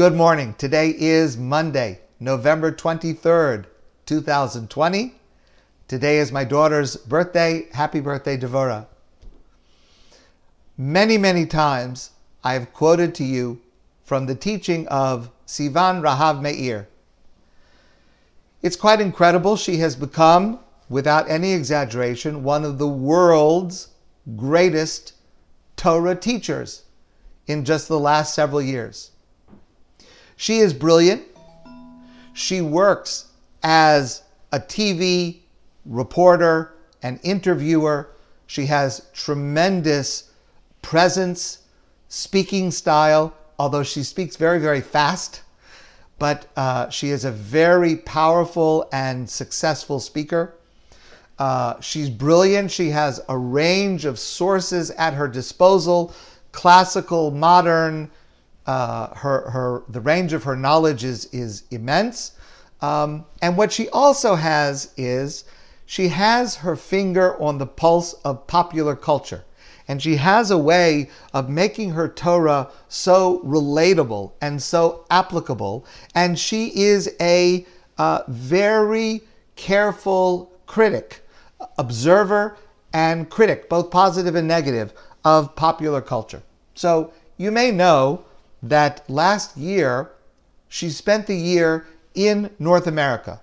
Good morning. Today is Monday, November 23rd, 2020. Today is my daughter's birthday. Happy birthday, Devora. Many, many times I have quoted to you from the teaching of Sivan Rahav Meir. It's quite incredible. She has become, without any exaggeration, one of the world's greatest Torah teachers in just the last several years. She is brilliant. She works as a TV reporter and interviewer. She has tremendous presence, speaking style, although she speaks very, very fast. But uh, she is a very powerful and successful speaker. Uh, she's brilliant. She has a range of sources at her disposal classical, modern. Uh, her, her, the range of her knowledge is, is immense. Um, and what she also has is she has her finger on the pulse of popular culture. And she has a way of making her Torah so relatable and so applicable. And she is a uh, very careful critic observer and critic, both positive and negative, of popular culture. So you may know that last year she spent the year in North America.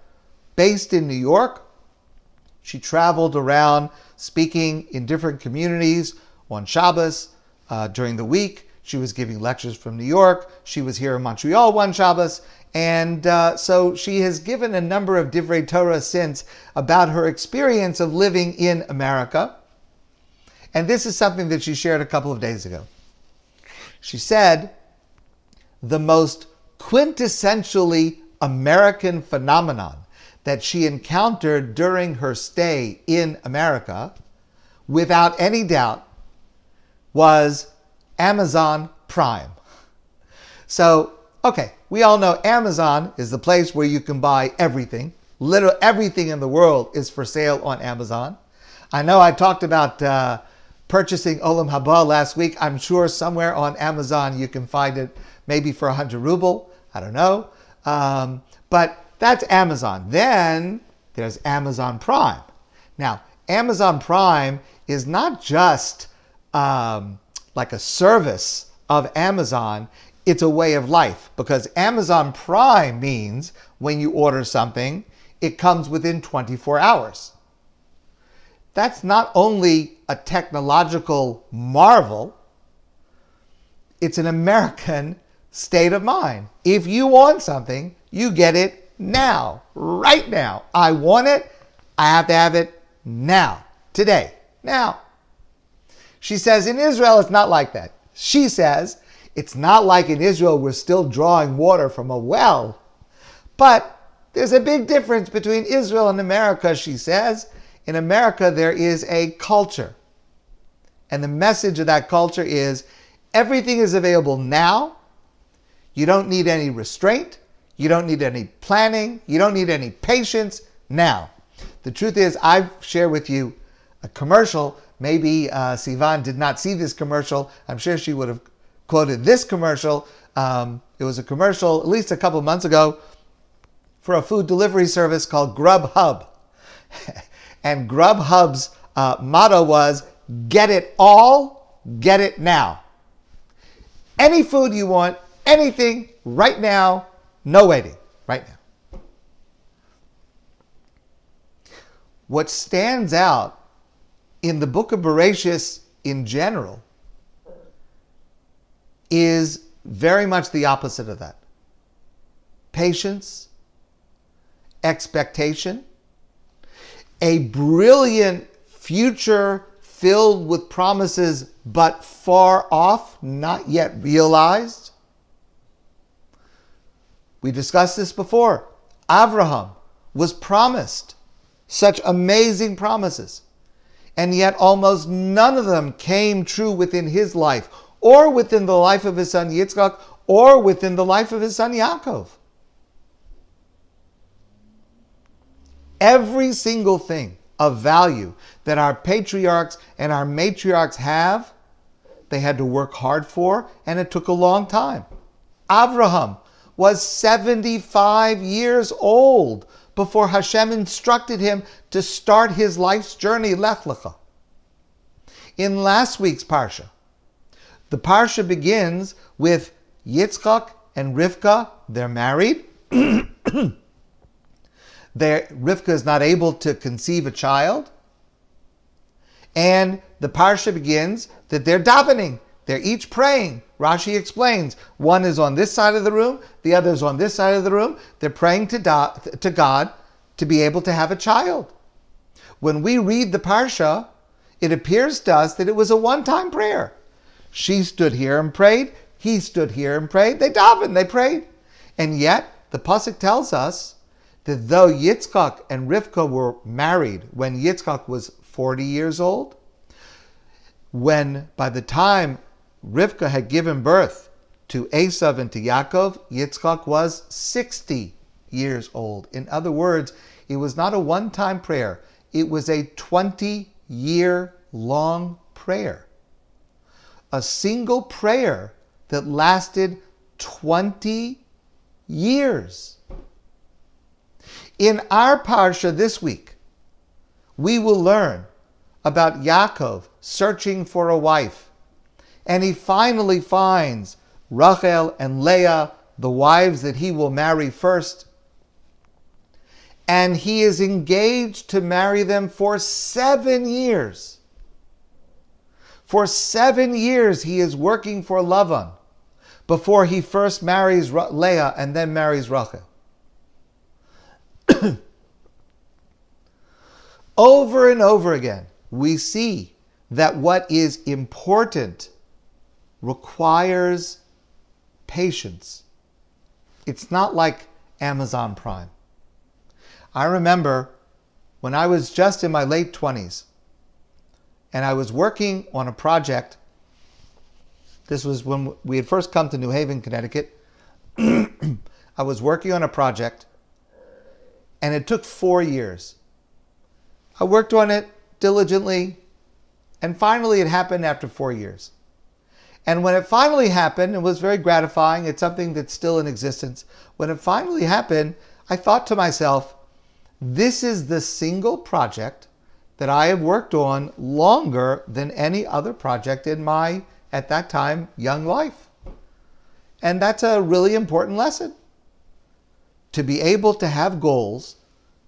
Based in New York, she traveled around speaking in different communities on Shabbos uh, during the week. She was giving lectures from New York. She was here in Montreal one Shabbos. And uh, so she has given a number of Divrei Torah since about her experience of living in America. And this is something that she shared a couple of days ago. She said, the most quintessentially American phenomenon that she encountered during her stay in America, without any doubt, was Amazon Prime. So Okay, we all know Amazon is the place where you can buy everything. Literally everything in the world is for sale on Amazon. I know I talked about uh, purchasing Olam Haba last week. I'm sure somewhere on Amazon you can find it, maybe for 100 ruble. I don't know. Um, but that's Amazon. Then there's Amazon Prime. Now, Amazon Prime is not just um, like a service of Amazon, it's a way of life because Amazon Prime means when you order something, it comes within 24 hours. That's not only a technological marvel, it's an American state of mind. If you want something, you get it now, right now. I want it, I have to have it now, today, now. She says in Israel, it's not like that. She says, it's not like in Israel we're still drawing water from a well. But there's a big difference between Israel and America, she says. In America, there is a culture. And the message of that culture is everything is available now. You don't need any restraint. You don't need any planning. You don't need any patience now. The truth is, I've shared with you a commercial. Maybe uh, Sivan did not see this commercial. I'm sure she would have quoted this commercial. Um, it was a commercial at least a couple months ago for a food delivery service called Grubhub. and Grubhub's uh, motto was get it all, get it now. Any food you want, anything right now, no waiting, right now. What stands out in the book of Bereshit in general is very much the opposite of that patience, expectation, a brilliant future filled with promises but far off, not yet realized. We discussed this before. Abraham was promised such amazing promises, and yet almost none of them came true within his life or within the life of his son Yitzchak, or within the life of his son Yaakov. Every single thing of value that our patriarchs and our matriarchs have, they had to work hard for, and it took a long time. Abraham was 75 years old before Hashem instructed him to start his life's journey, Lech Lecha. In last week's Parsha, the Parsha begins with Yitzchak and Rivka, they're married. they're, Rivka is not able to conceive a child. And the Parsha begins that they're davening. They're each praying. Rashi explains one is on this side of the room, the other is on this side of the room. They're praying to, da- to God to be able to have a child. When we read the Parsha, it appears to us that it was a one time prayer. She stood here and prayed, he stood here and prayed, they davened, they prayed. And yet, the Pasuk tells us that though Yitzchak and Rivka were married when Yitzchak was 40 years old, when by the time Rivka had given birth to Esav and to Yaakov, Yitzchak was 60 years old. In other words, it was not a one time prayer, it was a 20 year long prayer. A single prayer that lasted 20 years. In our parsha this week, we will learn about Yaakov searching for a wife and he finally finds Rachel and Leah, the wives that he will marry first. And he is engaged to marry them for seven years. For seven years, he is working for Lavan before he first marries Leah and then marries Rachel. Over and over again, we see that what is important requires patience. It's not like Amazon Prime. I remember when I was just in my late 20s and I was working on a project. This was when we had first come to New Haven, Connecticut. I was working on a project and it took four years. I worked on it diligently and finally it happened after four years. And when it finally happened, it was very gratifying. It's something that's still in existence. When it finally happened, I thought to myself, this is the single project that I have worked on longer than any other project in my, at that time, young life. And that's a really important lesson. To be able to have goals,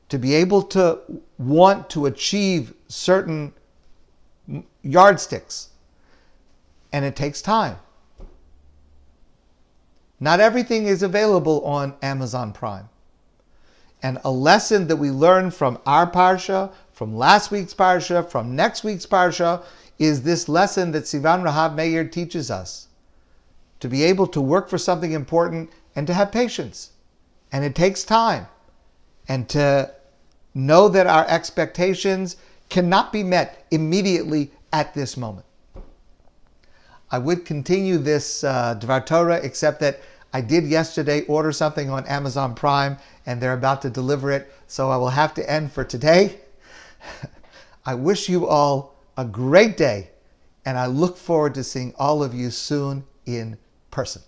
to be able to want to achieve certain yardsticks, and it takes time. Not everything is available on Amazon Prime. And a lesson that we learn from our Parsha, from last week's Parsha, from next week's Parsha, is this lesson that Sivan Rahav Meir teaches us. To be able to work for something important and to have patience. And it takes time. And to know that our expectations cannot be met immediately at this moment. I would continue this uh, Dvar Torah, except that I did yesterday order something on Amazon Prime and they're about to deliver it, so I will have to end for today. I wish you all a great day and I look forward to seeing all of you soon in person.